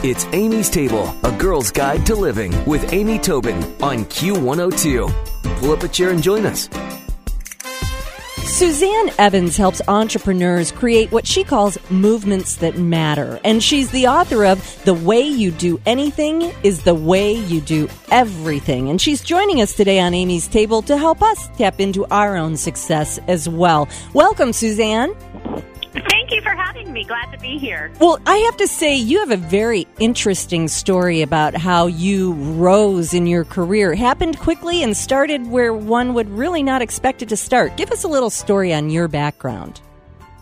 It's Amy's Table, a girl's guide to living with Amy Tobin on Q102. Pull up a chair and join us. Suzanne Evans helps entrepreneurs create what she calls movements that matter. And she's the author of The Way You Do Anything is the Way You Do Everything. And she's joining us today on Amy's Table to help us tap into our own success as well. Welcome, Suzanne. Me. Glad to be here. Well, I have to say, you have a very interesting story about how you rose in your career. It happened quickly and started where one would really not expect it to start. Give us a little story on your background.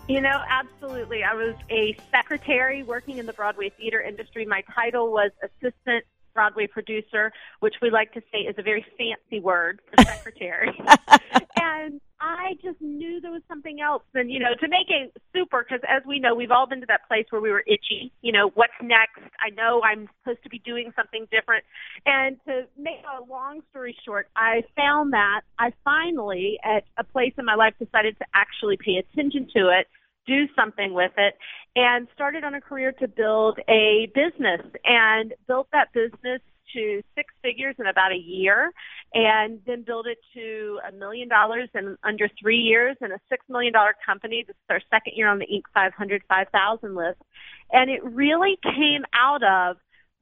You know, absolutely. I was a secretary working in the Broadway theater industry. My title was assistant Broadway producer, which we like to say is a very fancy word for secretary. and I just knew there was something else. And, you know, to make it super, because as we know, we've all been to that place where we were itchy. You know, what's next? I know I'm supposed to be doing something different. And to make a long story short, I found that I finally, at a place in my life, decided to actually pay attention to it do something with it and started on a career to build a business and built that business to six figures in about a year and then build it to a million dollars in under three years and a six million dollar company. This is our second year on the Inc. 500, 5000 list. And it really came out of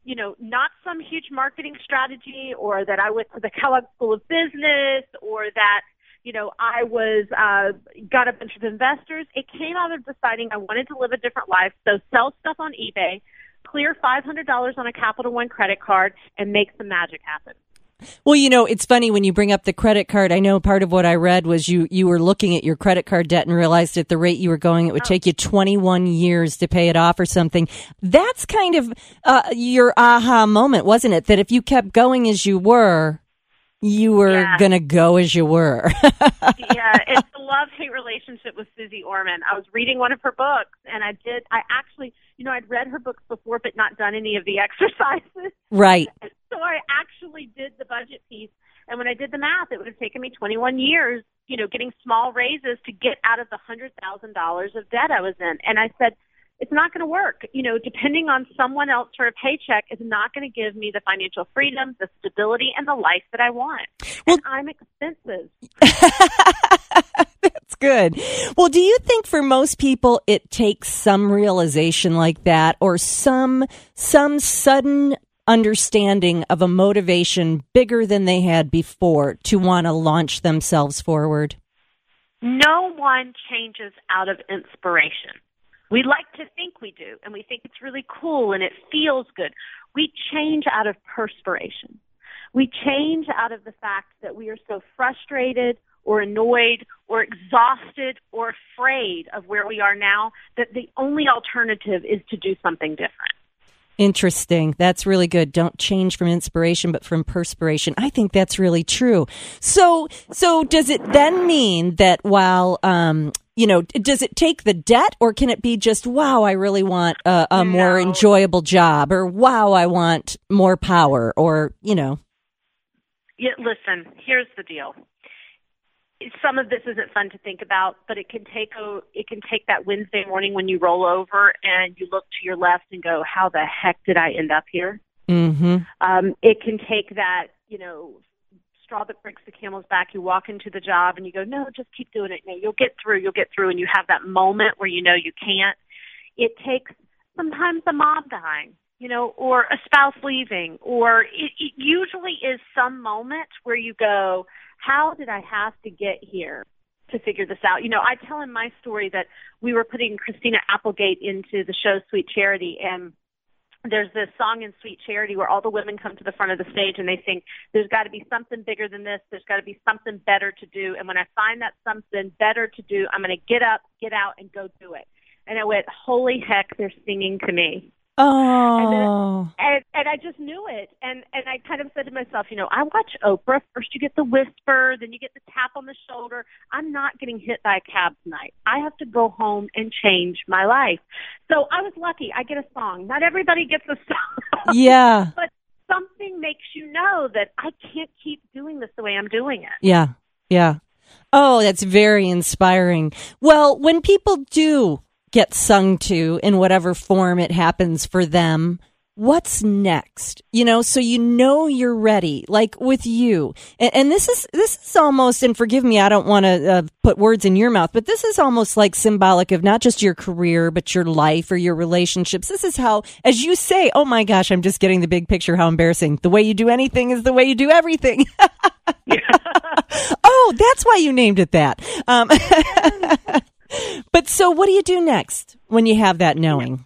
you know, not some huge marketing strategy or that I went to the Kellogg School of Business or that you know, I was uh, got a bunch of investors. It came out of deciding I wanted to live a different life. So sell stuff on eBay, clear five hundred dollars on a Capital One credit card, and make some magic happen. Well, you know, it's funny when you bring up the credit card. I know part of what I read was you you were looking at your credit card debt and realized at the rate you were going, it would take you 21 years to pay it off or something. That's kind of uh, your aha moment, wasn't it? That if you kept going as you were, you were yeah. going to go as you were. yeah, it's a love hate relationship with Suze Orman. I was reading one of her books, and I did. I actually, you know, I'd read her books before, but not done any of the exercises. Right. So I actually did the budget piece, and when I did the math, it would have taken me 21 years, you know, getting small raises to get out of the hundred thousand dollars of debt I was in. And I said it's not going to work. You know, depending on someone else for a paycheck is not going to give me the financial freedom, the stability, and the life that I want. Well, and I'm expensive. That's good. Well, do you think for most people it takes some realization like that or some some sudden understanding of a motivation bigger than they had before to want to launch themselves forward? No one changes out of inspiration. We like to think we do, and we think it's really cool and it feels good. We change out of perspiration. We change out of the fact that we are so frustrated or annoyed or exhausted or afraid of where we are now that the only alternative is to do something different. Interesting. That's really good. Don't change from inspiration, but from perspiration. I think that's really true. So, so does it then mean that while, um, you know, does it take the debt or can it be just, wow, I really want a, a no. more enjoyable job or wow, I want more power or, you know? Yeah, listen, here's the deal some of this isn't fun to think about, but it can take a it can take that Wednesday morning when you roll over and you look to your left and go, "How the heck did I end up here?" Mm-hmm. Um, it can take that you know straw that breaks the camel's back. You walk into the job and you go, "No, just keep doing it. No, you'll get through. You'll get through." And you have that moment where you know you can't. It takes sometimes a mom dying you know, or a spouse leaving, or it, it usually is some moment where you go, how did I have to get here to figure this out? You know, I tell in my story that we were putting Christina Applegate into the show Sweet Charity and there's this song in Sweet Charity where all the women come to the front of the stage and they sing, there's got to be something bigger than this. There's got to be something better to do. And when I find that something better to do, I'm going to get up, get out, and go do it. And I went, holy heck, they're singing to me. Oh. And, and, and I just knew it. And and I kind of said to myself, you know, I watch Oprah. First you get the whisper, then you get the tap on the shoulder. I'm not getting hit by a cab tonight. I have to go home and change my life. So I was lucky. I get a song. Not everybody gets a song. Yeah. but something makes you know that I can't keep doing this the way I'm doing it. Yeah. Yeah. Oh, that's very inspiring. Well, when people do get sung to in whatever form it happens for them. What's next? You know so you know you're ready like with you. And, and this is this is almost and forgive me i don't want to uh, put words in your mouth but this is almost like symbolic of not just your career but your life or your relationships. This is how as you say oh my gosh i'm just getting the big picture how embarrassing. The way you do anything is the way you do everything. Oh that's why you named it that. Um, but so what do you do next when you have that knowing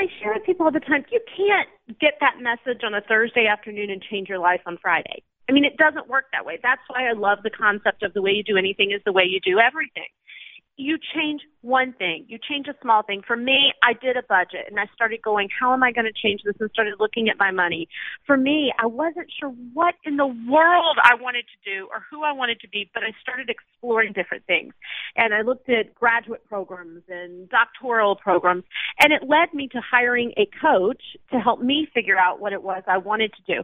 I share with people all the time, you can't get that message on a Thursday afternoon and change your life on Friday. I mean, it doesn't work that way. That's why I love the concept of the way you do anything is the way you do everything you change one thing, you change a small thing. For me, I did a budget and I started going, how am I going to change this? And started looking at my money. For me, I wasn't sure what in the world I wanted to do or who I wanted to be, but I started exploring different things. And I looked at graduate programs and doctoral programs, and it led me to hiring a coach to help me figure out what it was I wanted to do.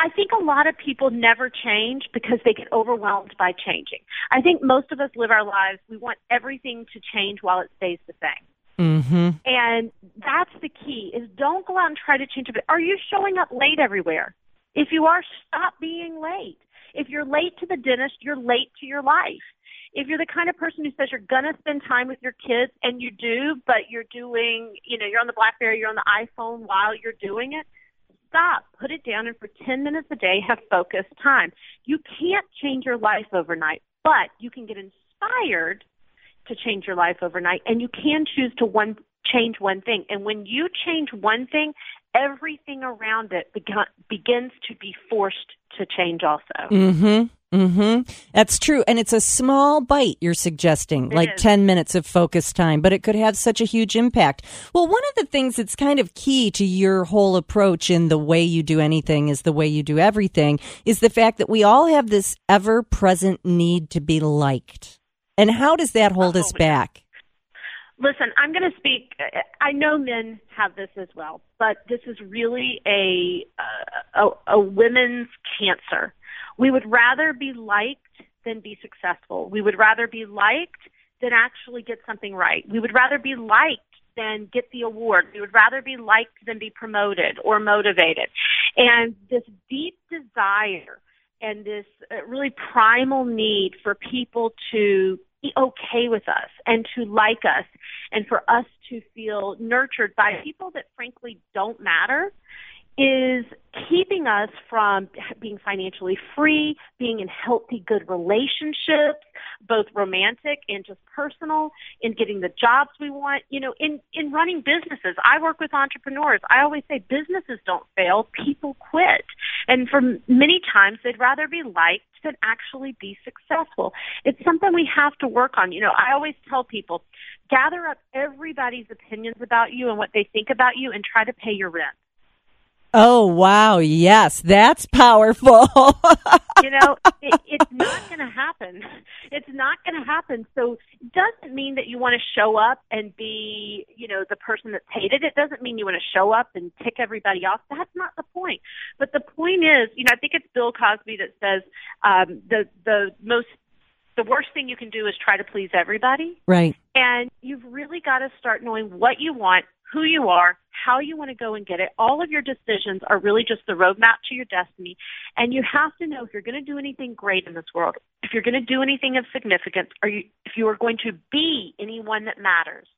I think a lot of people never change because they get overwhelmed by changing. I think most of us live our lives, we want everything to change while it stays the same. Mm-hmm. And that's the key is don't go out and try to change it. Are you showing up late everywhere? If you are, stop being late. If you're late to the dentist, you're late to your life. If you're the kind of person who says you're going to spend time with your kids and you do, but you're doing, you know, you're on the Blackberry, you're on the iPhone while you're doing it, stop, put it down, and for 10 minutes a day have focused time. You can't change your life overnight, but you can get inspired to change your life overnight, and you can choose to one change one thing. And when you change one thing, everything around it begins to be forced to change also. Mm-hmm. Mm-hmm. That's true. And it's a small bite you're suggesting, It like is. 10 minutes of focus time, but it could have such a huge impact. Well, one of the things that's kind of key to your whole approach in the way you do anything is the way you do everything is the fact that we all have this ever present need to be liked. And how does that hold us Oh, yeah. back? Listen, I'm going to speak. I know men have this as well, but this is really a a, a women's cancer. We would rather be liked than be successful. We would rather be liked than actually get something right. We would rather be liked than get the award. We would rather be liked than be promoted or motivated. And this deep desire and this uh, really primal need for people to be okay with us and to like us and for us to feel nurtured by people that frankly don't matter is keeping us from being financially free, being in healthy, good relationships, both romantic and just personal, in getting the jobs we want, you know, in, in running businesses. I work with entrepreneurs. I always say businesses don't fail, people quit. And for many times, they'd rather be liked than actually be successful. It's something we have to work on. You know, I always tell people, gather up everybody's opinions about you and what they think about you and try to pay your rent. Oh, wow. Yes, that's powerful. you know, it, it's not going to happen. It's not going to happen. So it doesn't mean that you want to show up and be, you know, the person that's hated. It doesn't mean you want to show up and tick everybody off. That's not the point. But the point is, you know, I think it's Bill Cosby that says um, the the most the worst thing you can do is try to please everybody. right. And you've really got to start knowing what you want, who you are, how you want to go and get it. All of your decisions are really just the roadmap to your destiny. And you have to know if you're going to do anything great in this world, if you're going to do anything of significance, or you, if you are going to be anyone that matters,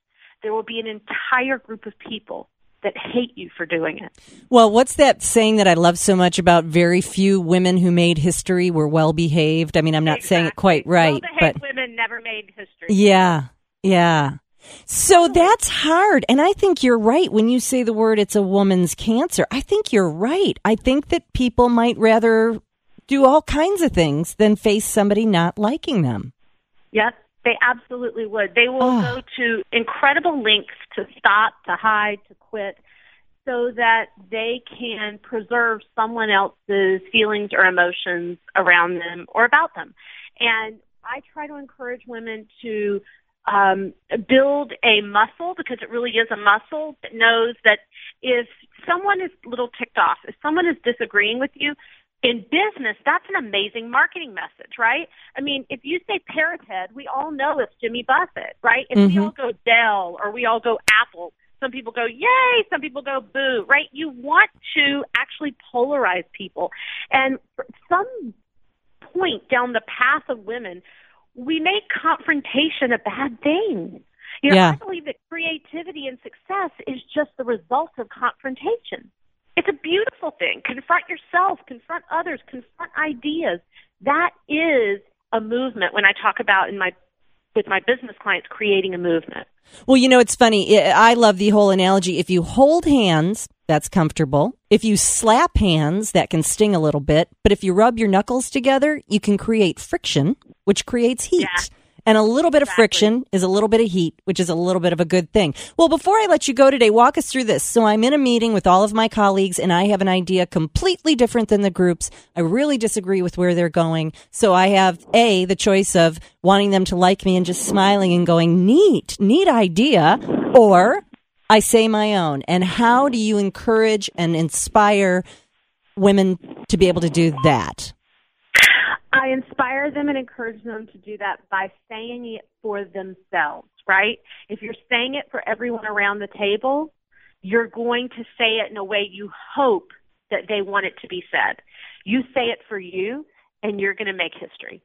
there will be an entire group of people that hate you for doing it. Well, what's that saying that I love so much about very few women who made history were well behaved? I mean, I'm not saying it quite right, Well-behaved but women never made history. yeah, yeah. So that's hard. And I think you're right when you say the word it's a woman's cancer. I think you're right. I think that people might rather do all kinds of things than face somebody not liking them. Yes, they absolutely would. They will Oh. go to incredible lengths to stop, to hide, to quit, so that they can preserve someone else's feelings or emotions around them or about them. And I try to encourage women to um, build a muscle because it really is a muscle that knows that if someone is a little ticked off, if someone is disagreeing with you, in business, that's an amazing marketing message, right? I mean, if you say parrot head, we all know it's Jimmy Buffett, right? If we Mhm. all go Dell or we all go Apple, Some people go, yay. Some people go, boo, right? You want to actually polarize people. And some point down the path of women, we make confrontation a bad thing. You know, Yeah. I believe that creativity and success is just the result of confrontation. It's a beautiful thing. Confront yourself, confront others, confront ideas. That is a movement when I talk about in my with my business clients creating a movement. Well, you know, it's funny. I I love the whole analogy. If you hold hands, that's comfortable. If you slap hands, that can sting a little bit. But if you rub your knuckles together, you can create friction, which creates heat. Yeah. And a little bit of friction is a little bit of heat, which is a little bit of a good thing. Well, before I let you go today, walk us through this. So I'm in a meeting with all of my colleagues and I have an idea completely different than the groups. I really disagree with where they're going. So I have A, the choice of wanting them to like me and just smiling and going, neat, neat idea. Or I say my own. And how do you encourage and inspire women to be able to do that? I inspire them and encourage them to do that by saying it for themselves, right? If you're saying it for everyone around the table, you're going to say it in a way you hope that they want it to be said. You say it for you and you're going to make history.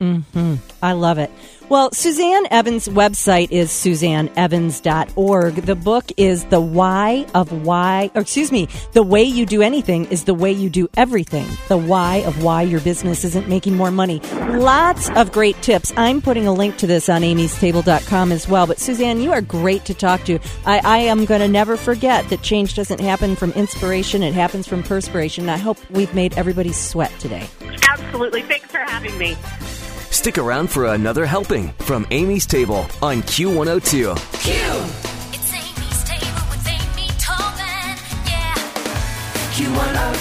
Hmm I love it. Well, Suzanne Evans' website is suzanneevans.org. The book is The Why of Why, or excuse me, The Way You Do Anything is the Way You Do Everything. The Why of Why Your Business Isn't Making More Money. Lots of great tips. I'm putting a link to this on amystable.com as well. But Suzanne, you are great to talk to. I, I am going to never forget that change doesn't happen from inspiration, it happens from perspiration. I hope we've made everybody sweat today. Absolutely. Thanks for having me. Stick around for another helping from Amy's Table on Q102. It's Amy's table with Amy Tobin. Yeah. Q102.